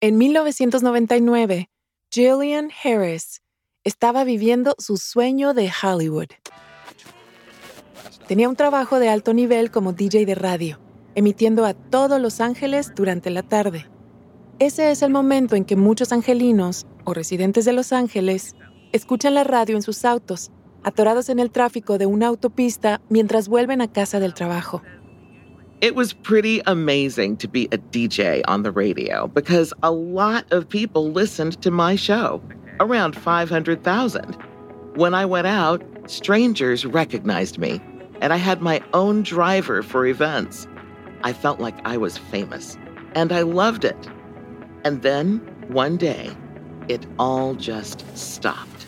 En 1999, Jillian Harris estaba viviendo su sueño de Hollywood. Tenía un trabajo de alto nivel como DJ de radio, emitiendo a todos Los Ángeles durante la tarde. Ese es el momento en que muchos angelinos o residentes de Los Ángeles escuchan la radio en sus autos, atorados en el tráfico de una autopista mientras vuelven a casa del trabajo. It was pretty amazing to be a DJ on the radio because a lot of people listened to my show, around 500,000. When I went out, strangers recognized me, and I had my own driver for events. I felt like I was famous, and I loved it. And then, one day, it all just stopped.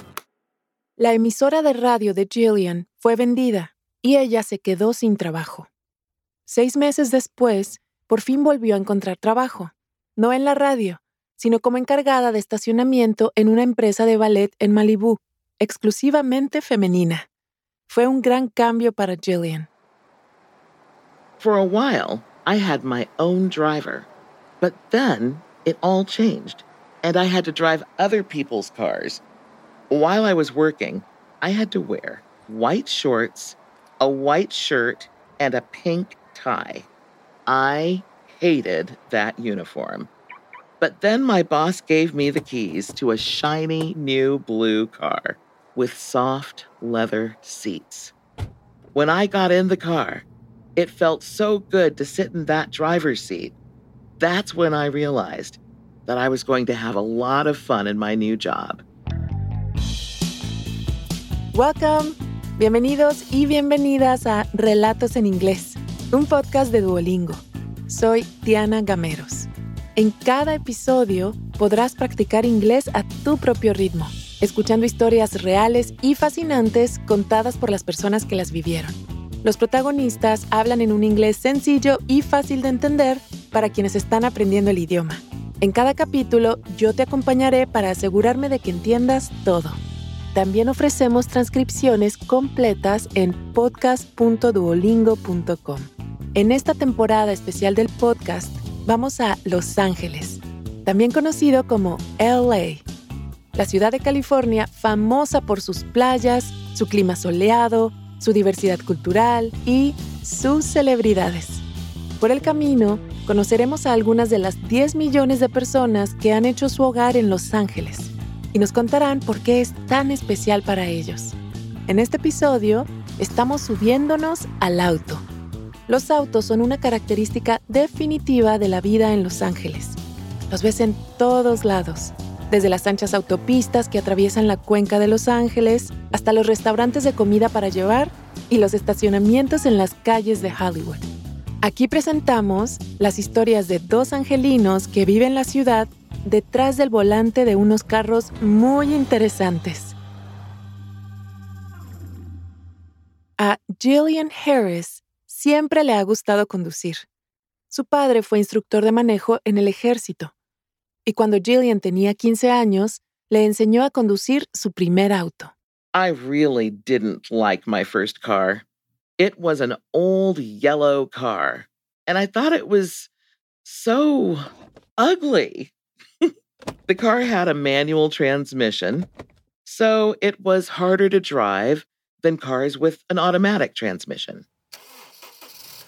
La emisora de radio de Jillian fue vendida y ella se quedó sin trabajo. Seis meses después, por fin volvió a encontrar trabajo, no en la radio, sino como encargada de estacionamiento en una empresa de ballet en Malibú, exclusivamente femenina. Fue un gran cambio para Jillian. For a while, I had my own driver, but then it all changed, and I had to drive other people's cars. While I was working, I had to wear white shorts, a white shirt, and a pink tie. I hated that uniform. But then my boss gave me the keys to a shiny new blue car with soft leather seats. When I got in the car, it felt so good to sit in that driver's seat. That's when I realized that I was going to have a lot of fun in my new job. Welcome. Bienvenidos y bienvenidas a Relatos en Inglés, un podcast de Duolingo. Soy Tiana Gameros. En cada episodio podrás practicar inglés a tu propio ritmo, escuchando historias reales y fascinantes contadas por las personas que las vivieron. Los protagonistas hablan en un inglés sencillo y fácil de entender para quienes están aprendiendo el idioma. En cada capítulo yo te acompañaré para asegurarme de que entiendas todo. También ofrecemos transcripciones completas en podcast.duolingo.com. En esta temporada especial del podcast vamos a Los Ángeles, también conocido como LA, la ciudad de California famosa por sus playas, su clima soleado, su diversidad cultural y sus celebridades. Por el camino, conoceremos a algunas de las 10 millones de personas que han hecho su hogar en Los Ángeles y nos contarán por qué es tan especial para ellos. En este episodio, estamos subiéndonos al auto. Los autos son una característica definitiva de la vida en Los Ángeles. Los ves en todos lados, desde las anchas autopistas que atraviesan la cuenca de Los Ángeles hasta los restaurantes de comida para llevar y los estacionamientos en las calles de Hollywood. Aquí presentamos las historias de dos angelinos que viven en la ciudad detrás del volante de unos carros muy interesantes. A Jillian Harris siempre le ha gustado conducir. Su padre fue instructor de manejo en el ejército y cuando Jillian tenía 15 años, le enseñó a conducir su primer auto. I really didn't like my first car. It was an old yellow car, and I thought it was so ugly. the car had a manual transmission, so it was harder to drive than cars with an automatic transmission.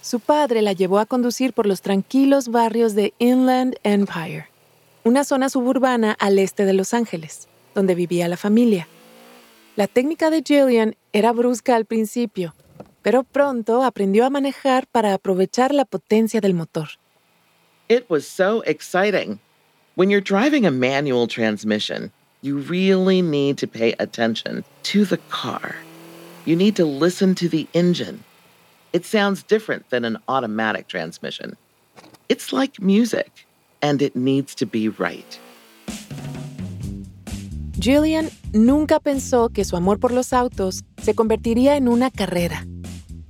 Su padre la llevó a conducir por los tranquilos barrios de Inland Empire, una zona suburbana al este de Los Ángeles, donde vivía la familia. La técnica de Jillian era brusca al principio, pero pronto aprendió a manejar para aprovechar la potencia del motor. It was so exciting. When you're driving a manual transmission, you really need to pay attention to the car. You need to listen to the engine. It sounds different than an automatic transmission. It's like music, and it needs to be right. Jillian nunca pensó que su amor por los autos se convertiría en una carrera,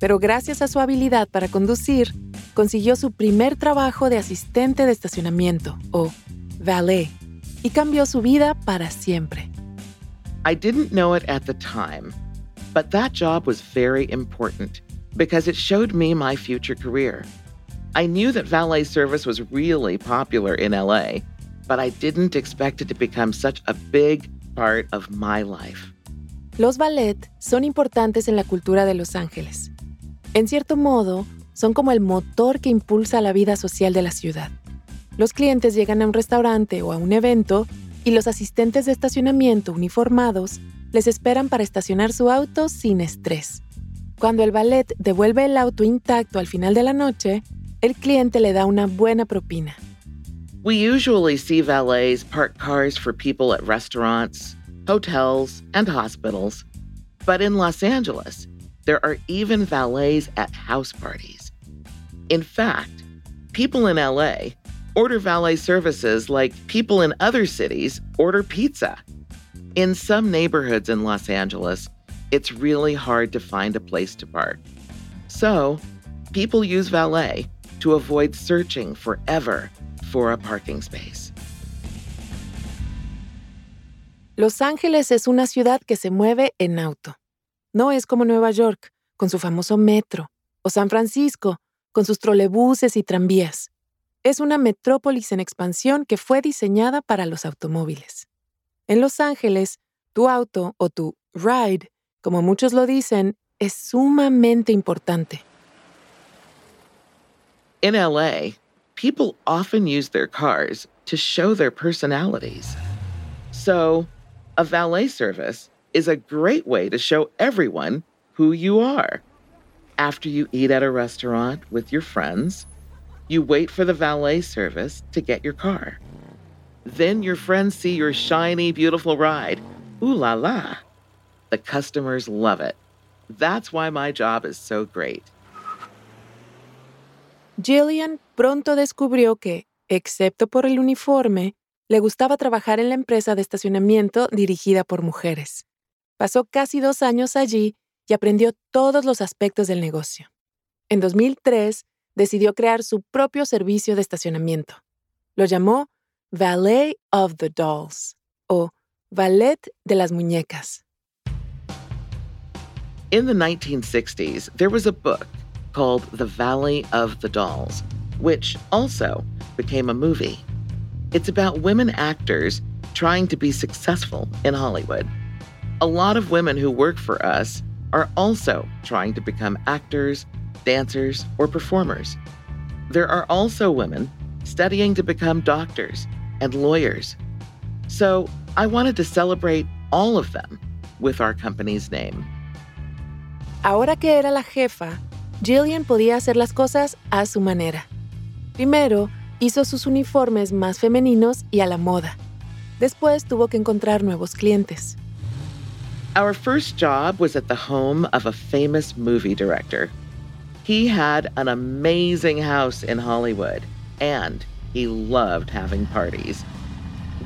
pero gracias a su habilidad para conducir, consiguió su primer trabajo de asistente de estacionamiento, o valet, y cambió su vida para siempre. I didn't know it at the time, but that job was very important because it showed me my future career. I knew that valet service was really popular in LA, but I didn't expect it to become such a big part of my life. Los ballet son importantes en la cultura de Los Ángeles. En cierto modo, son como el motor que impulsa la vida social de la ciudad. Los clientes llegan a un restaurante o a un evento y los asistentes de estacionamiento uniformados les esperan para estacionar su auto sin estrés. Cuando el ballet devuelve el auto intacto al final de la noche, el cliente le da una buena propina. We usually see valets park cars for people at restaurants, hotels, and hospitals. But in Los Angeles, there are even valets at house parties. In fact, people in LA order valet services like people in other cities order pizza. In some neighborhoods in Los Angeles, it's really hard to find a place to park. So, people use valet to avoid searching forever for a parking space. Los Ángeles es una ciudad que se mueve en auto. No es como Nueva York, con su famoso metro, o San Francisco, con sus trolebuses y tranvías. Es una metrópolis en expansión que fue diseñada para los automóviles. En Los Ángeles, tu auto o tu ride, como muchos lo dicen, es sumamente importante. In LA, people often use their cars to show their personalities. So, a valet service is a great way to show everyone who you are. After you eat at a restaurant with your friends, you wait for the valet service to get your car. Then your friends see your shiny, beautiful ride. Ooh la la. The customers love it. That's why my job is so great. Jillian pronto descubrió que, excepto por el uniforme, le gustaba trabajar en la empresa de estacionamiento dirigida por mujeres. Pasó casi dos años allí y aprendió todos los aspectos del negocio. En 2003, decidió crear su propio servicio de estacionamiento. Lo llamó Valet of the Dolls o Ballet de las Muñecas. In the 1960s, there was a book called The Valley of the Dolls, which also became a movie. It's about women actors trying to be successful in Hollywood. A lot of women who work for us are also trying to become actors, dancers, or performers. There are also women studying to become doctors and lawyers. So I wanted to celebrate all of them with our company's name. Ahora que era la jefa, Jillian podía hacer las cosas a su manera. Primero, hizo sus uniformes más femeninos y a la moda. Después tuvo que encontrar nuevos clientes. Our first job was at the home of a famous movie director. He had an amazing house in Hollywood, and he loved having parties.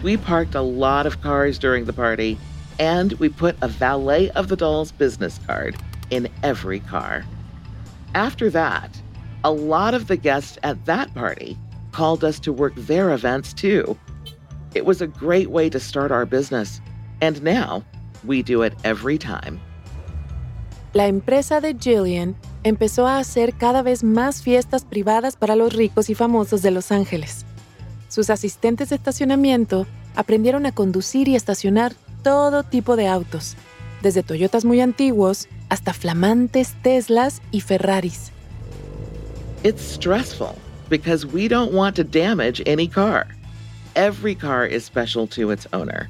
We parked a lot of cars during the party, and we put a Valet of the Dolls business card in every car. After that, a lot of the guests at that party called us to work their events too. It was a great way to start our business, and now we do it every time. La empresa de Jillian empezó a hacer cada vez más fiestas privadas para los ricos y famosos de Los Ángeles. Sus asistentes de estacionamiento aprendieron a conducir y estacionar todo tipo de autos, desde Toyotas muy antiguos hasta flamantes Teslas y Ferraris. It's stressful because we don't want to damage any car. Every car is special to its owner.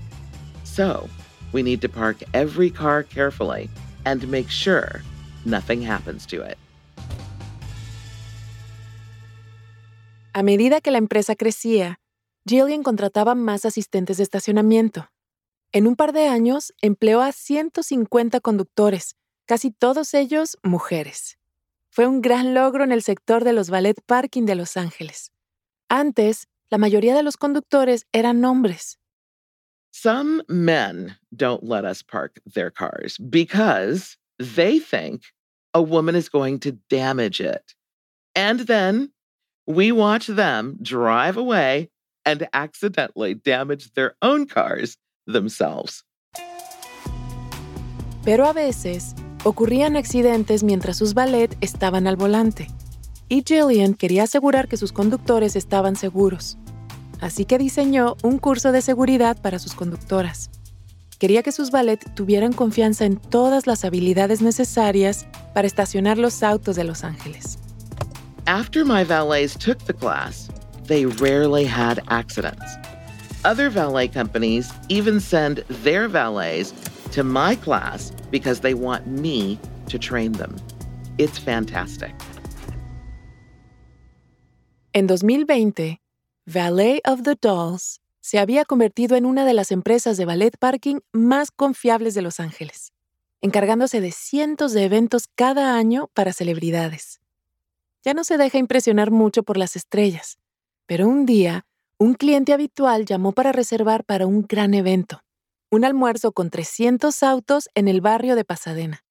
So, we need to park every car carefully and make sure nothing happens to it. A medida que la empresa crecía, Jillian contrataba más asistentes de estacionamiento. En un par de años, empleó a 150 conductores, casi todos ellos mujeres. Fue un gran logro en el sector de los ballet parking de Los Ángeles. Antes, la mayoría de los conductores eran hombres. Some men don't let us park their cars because they think a woman is going to damage it. And then we watch them drive away and accidentally damage their own cars themselves. Pero a veces ocurrían accidentes mientras sus ballet estaban al volante. Y Jillian quería asegurar que sus conductores estaban seguros. así que diseñó un curso de seguridad para sus conductoras. Quería que sus valet tuvieran confianza en todas las habilidades necesarias para estacionar los autos de Los Ángeles. After my valets took the class, they rarely had accidents. Other valet companies even send their valets to my class because they want me to train them. It's fantastic. En 2020, Valet of the Dolls se había convertido en una de las empresas de ballet parking más confiables de Los Ángeles, encargándose de cientos de eventos cada año para celebridades. Ya no se deja impresionar mucho por las estrellas, pero un día, un cliente habitual llamó para reservar para un gran evento, un almuerzo con 300 autos en el barrio de Pasadena.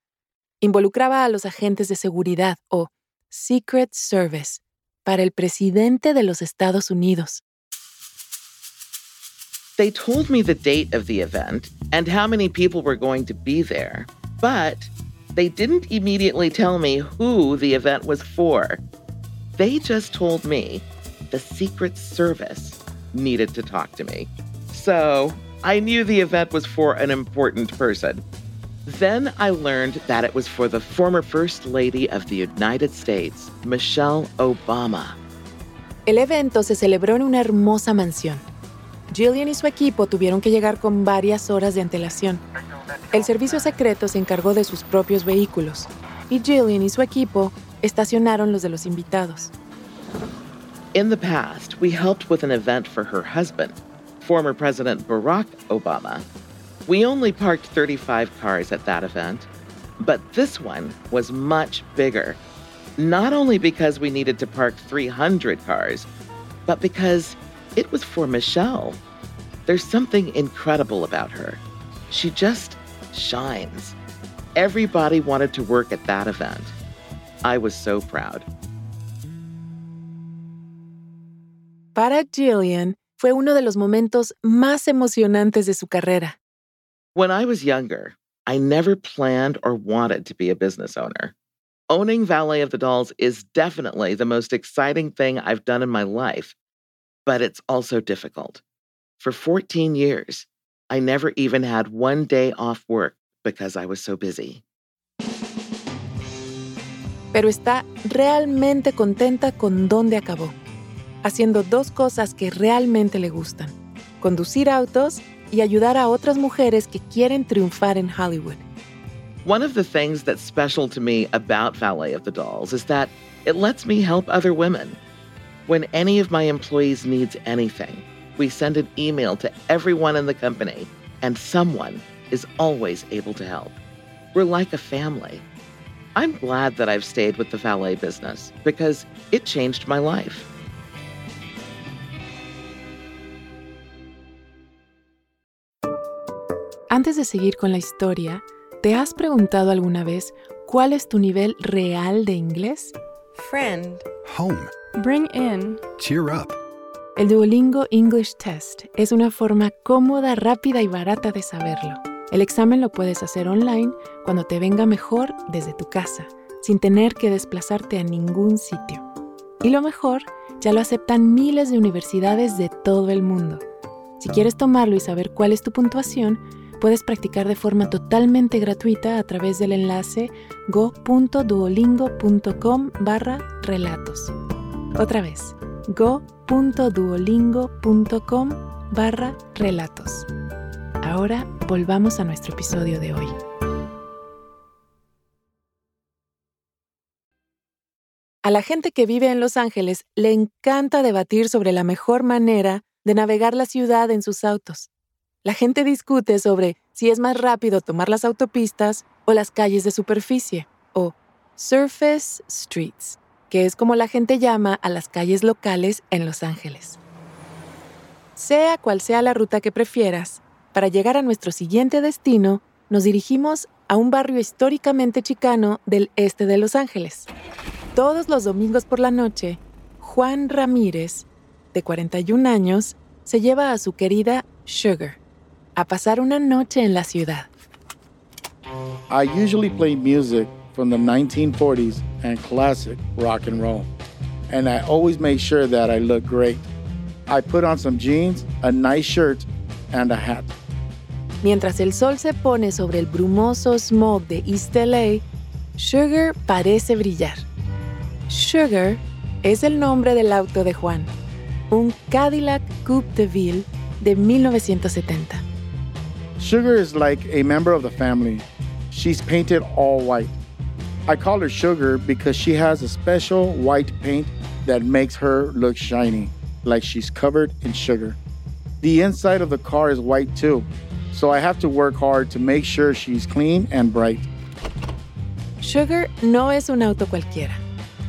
Involucraba a los agentes de seguridad o Secret Service para el presidente de los Estados Unidos. They told me the date of the event and how many people were going to be there, but they didn't immediately tell me who the event was for. They just told me the Secret Service needed to talk to me. So I knew the event was for an important person. Then I learned that it was for the former First Lady of the United States, Michelle Obama. El evento se celebró en una hermosa mansión. Jillian y su equipo tuvieron que llegar con varias horas de antelación. El servicio secreto se encargó de sus propios vehículos y Jillian y su equipo estacionaron los de los invitados. In the past, we helped with an event for her husband, former President Barack Obama. We only parked 35 cars at that event, but this one was much bigger. Not only because we needed to park 300 cars, but because it was for Michelle. There's something incredible about her. She just shines. Everybody wanted to work at that event. I was so proud. Para Jillian, fue uno de los momentos más emocionantes de su carrera. When I was younger, I never planned or wanted to be a business owner. Owning Valet of the Dolls is definitely the most exciting thing I've done in my life, but it's also difficult. For 14 years, I never even had one day off work because I was so busy. Pero está realmente contenta con dónde acabó, haciendo dos cosas que realmente le gustan, conducir autos y ayudar a otras mujeres que quieren triunfar en Hollywood. One of the things that's special to me about Valet of the Dolls is that it lets me help other women. When any of my employees needs anything, we send an email to everyone in the company, and someone is always able to help. We're like a family. I'm glad that I've stayed with the valet business because it changed my life. Antes de seguir con la historia, ¿te has preguntado alguna vez cuál es tu nivel real de inglés? Friend. Home. Bring in. Cheer up. El Duolingo English Test es una forma cómoda, rápida y barata de saberlo. El examen lo puedes hacer online cuando te venga mejor desde tu casa, sin tener que desplazarte a ningún sitio. Y lo mejor, ya lo aceptan miles de universidades de todo el mundo. Si quieres tomarlo y saber cuál es tu puntuación, puedes practicar de forma totalmente gratuita a través del enlace go.duolingo.com barra relatos. Otra vez, go.duolingo.com barra relatos. Ahora volvamos a nuestro episodio de hoy. A la gente que vive en Los Ángeles le encanta debatir sobre la mejor manera de navegar la ciudad en sus autos. La gente discute sobre si es más rápido tomar las autopistas o las calles de superficie, o surface streets, que es como la gente llama a las calles locales en Los Ángeles. Sea cual sea la ruta que prefieras, para llegar a nuestro siguiente destino, nos dirigimos a un barrio históricamente chicano del este de Los Ángeles. Todos los domingos por la noche, Juan Ramírez, de 41 años, se lleva a su querida Sugar a pasar una noche en la ciudad. I usually play music from the 1940s and classic rock and roll, and I always make sure that I look great. I put on some jeans, a nice shirt, and a hat. Mientras el sol se pone sobre el brumoso smog de East LA, Sugar parece brillar. Sugar es el nombre del auto de Juan, un Cadillac Coupe de Ville de 1970. Sugar is like a member of the family. She's painted all white. I call her Sugar because she has a special white paint that makes her look shiny, like she's covered in sugar. The inside of the car is white too, so I have to work hard to make sure she's clean and bright. Sugar no es un auto cualquiera,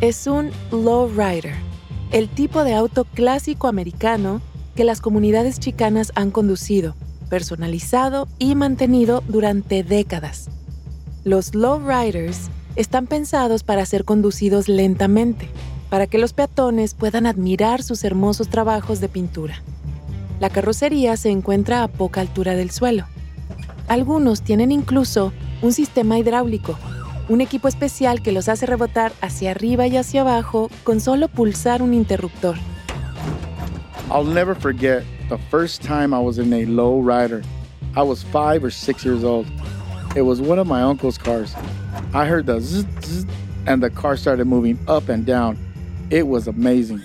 es un lowrider, el tipo de auto clásico americano que las comunidades chicanas han conducido, personalizado y mantenido durante décadas. Los lowriders están pensados para ser conducidos lentamente, para que los peatones puedan admirar sus hermosos trabajos de pintura. La carrocería se encuentra a poca altura del suelo. Algunos tienen incluso un sistema hidráulico, un equipo especial que los hace rebotar hacia arriba y hacia abajo con solo pulsar un interruptor. I'll never forget the first time I was in a low rider. I was five or six years old. It was one of my uncle's cars. I heard the zzz, zzz, and the car started moving up and down. It was amazing.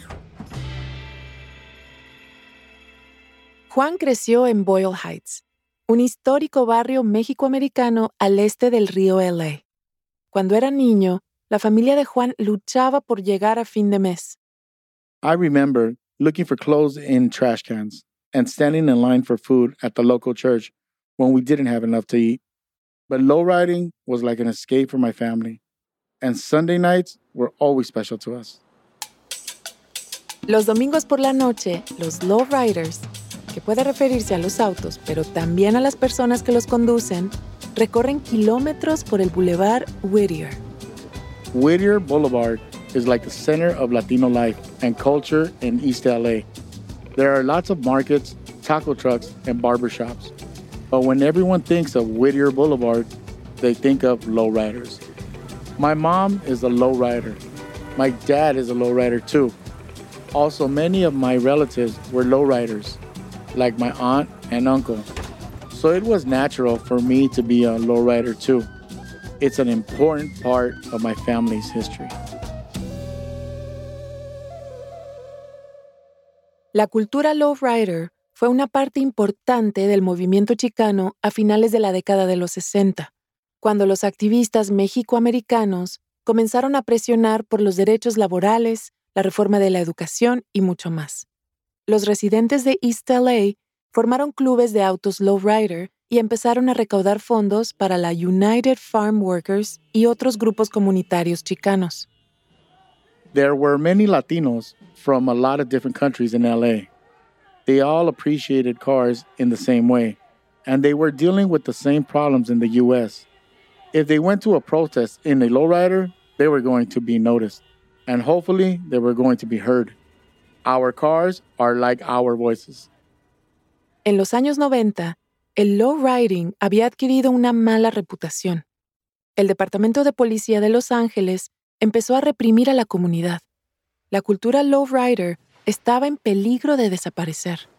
Juan creció en Boyle Heights, un histórico barrio mexicoamericano al este del río LA. Cuando era niño, la familia de Juan luchaba por llegar a fin de mes. I remember looking for clothes in trash cans and standing in line for food at the local church when we didn't have enough to eat. But lowriding was like an escape for my family, and Sunday nights were always special to us. Los domingos por la noche, los lowriders, que puede referirse a los autos, pero también a las personas que los conducen, recorren kilómetros por el Boulevard Whittier. Whittier Boulevard is like the center of Latino life and culture in East LA. There are lots of markets, taco trucks, and barbershops. But when everyone thinks of Whittier Boulevard, they think of lowriders. My mom is a lowrider. My dad is a lowrider too. Also, many of my relatives were lowriders, like my aunt and uncle. So it was natural for me to be a lowrider too. It's an important part of my family's history. La cultura lowrider fue una parte importante del movimiento chicano a finales de la década de los 60, cuando los activistas mexicoamericanos comenzaron a presionar por los derechos laborales, la reforma de la educación y mucho más. Los residentes de East LA formaron clubes de autos lowrider y empezaron a recaudar fondos para la United Farm Workers y otros grupos comunitarios chicanos. There were many Latinos from a lot of different countries in LA. They all appreciated cars in the same way, and they were dealing with the same problems in the US. If they went to a protest in a lowrider, they were going to be noticed, and hopefully they were going to be heard. Our cars are like our voices. En los años 90, el lowriding había adquirido una mala reputación. El Departamento de Policía de Los Ángeles empezó a reprimir a la comunidad. La cultura lowrider estaba en peligro de desaparecer.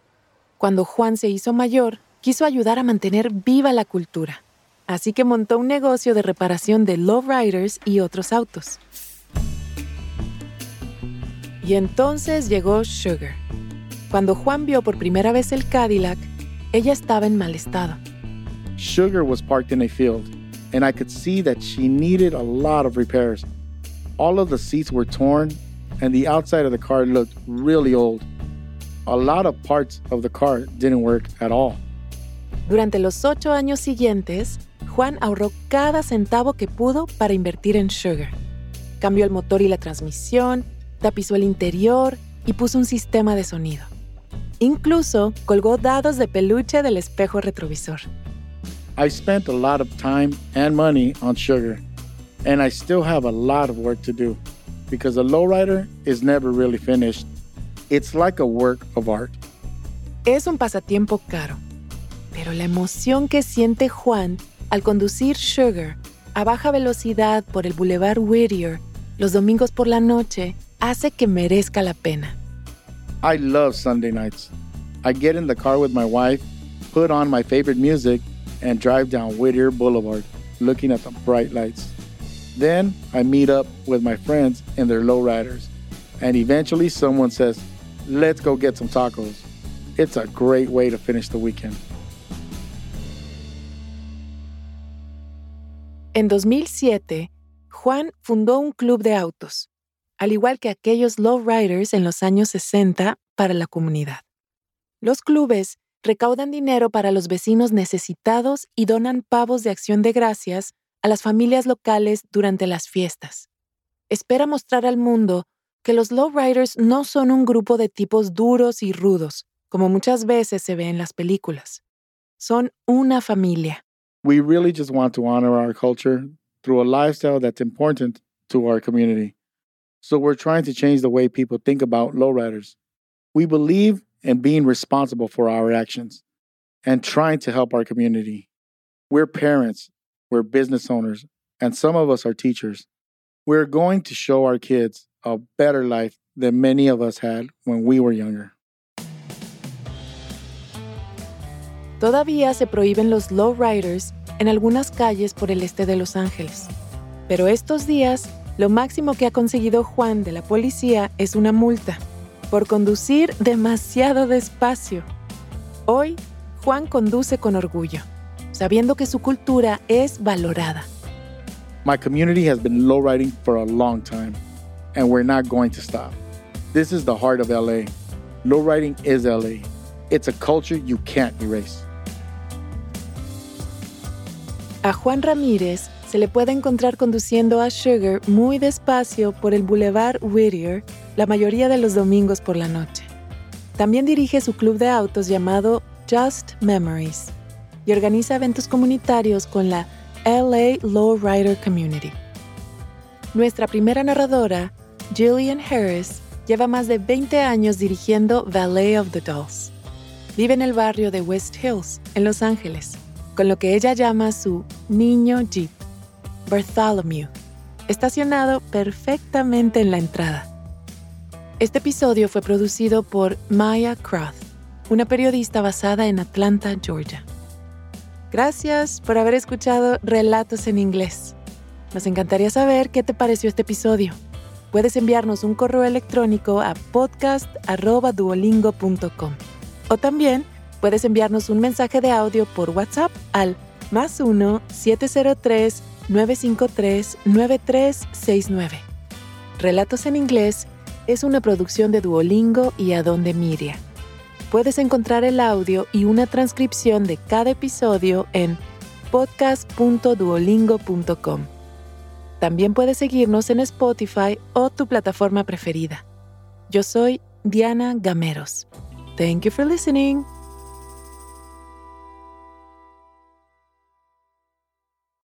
Cuando Juan se hizo mayor, quiso ayudar a mantener viva la cultura. Así que montó un negocio de reparación de lowriders y otros autos. Y entonces llegó Sugar. Cuando Juan vio por primera vez el Cadillac, ella estaba en mal estado. Sugar was parked in a field, and I could see that she needed a lot of repairs. All of the seats were torn, and the outside of the car looked really old. A lot of parts of the car didn't work at all. Durante los ocho años siguientes, Juan ahorró cada centavo que pudo para invertir en Sugar. Cambió el motor y la transmisión, tapizó el interior y puso un sistema de sonido. Incluso colgó dados de peluche del espejo retrovisor. I spent a lot of time and money on Sugar, and I still have a lot of work to do because a lowrider is never really finished. It's like a work of art. Es un pasatiempo caro, pero la emoción que siente Juan al conducir Sugar a baja velocidad por el Boulevard Whittier los domingos por la noche hace que merezca la pena. I love Sunday nights. I get in the car with my wife, put on my favorite music, and drive down Whittier Boulevard looking at the bright lights. Then I meet up with my friends and their lowriders, and eventually someone says, Let's go get some tacos. It's a great way to finish the weekend. En 2007, Juan fundó un club de autos, al igual que aquellos lowriders en los años 60 para la comunidad. Los clubes recaudan dinero para los vecinos necesitados y donan pavos de acción de gracias a las familias locales durante las fiestas. Espera mostrar al mundo que los lowriders no son un grupo de tipos duros y rudos, como muchas veces se ve en las películas. Son una familia. We really just want to honor our culture through a lifestyle that's important to our community. So we're trying to change the way people think about lowriders. We believe in being responsible for our actions and trying to help our community. We're parents, we're business owners, and some of us are teachers. We're going to show our kids a better life than many of us had when we were younger. Todavía se prohíben los lowriders en algunas calles por el este de Los Ángeles. Pero estos días, lo máximo que ha conseguido Juan de la policía es una multa por conducir demasiado despacio. Hoy, Juan conduce con orgullo, sabiendo que su cultura es valorada. My community has been lowriding for a long time, and we're not going to stop. This is the heart of LA. Lowriding is LA. It's a culture you can't erase. A Juan Ramírez se le puede encontrar conduciendo a Sugar muy despacio por el Boulevard Whittier la mayoría de los domingos por la noche. También dirige su club de autos llamado Just Memories y organiza eventos comunitarios con la LA Lowrider Community. Nuestra primera narradora, Jillian Harris, lleva más de 20 años dirigiendo Ballet of the Dolls. Vive en el barrio de West Hills, en Los Ángeles, con lo que ella llama su niño Jeep, Bartholomew, estacionado perfectamente en la entrada. Este episodio fue producido por Maya Croth, una periodista basada en Atlanta, Georgia. Gracias por haber escuchado Relatos en Inglés. Nos encantaría saber qué te pareció este episodio. Puedes enviarnos un correo electrónico a podcast.duolingo.com o también puedes enviarnos un mensaje de audio por WhatsApp al más 1-703-953-9369. Relatos en inglés es una producción de Duolingo y Adonde Miria. Puedes encontrar el audio y una transcripción de cada episodio en podcast.duolingo.com. También puedes seguirnos en Spotify o tu plataforma preferida. Yo soy Diana Gameros. Thank you for listening.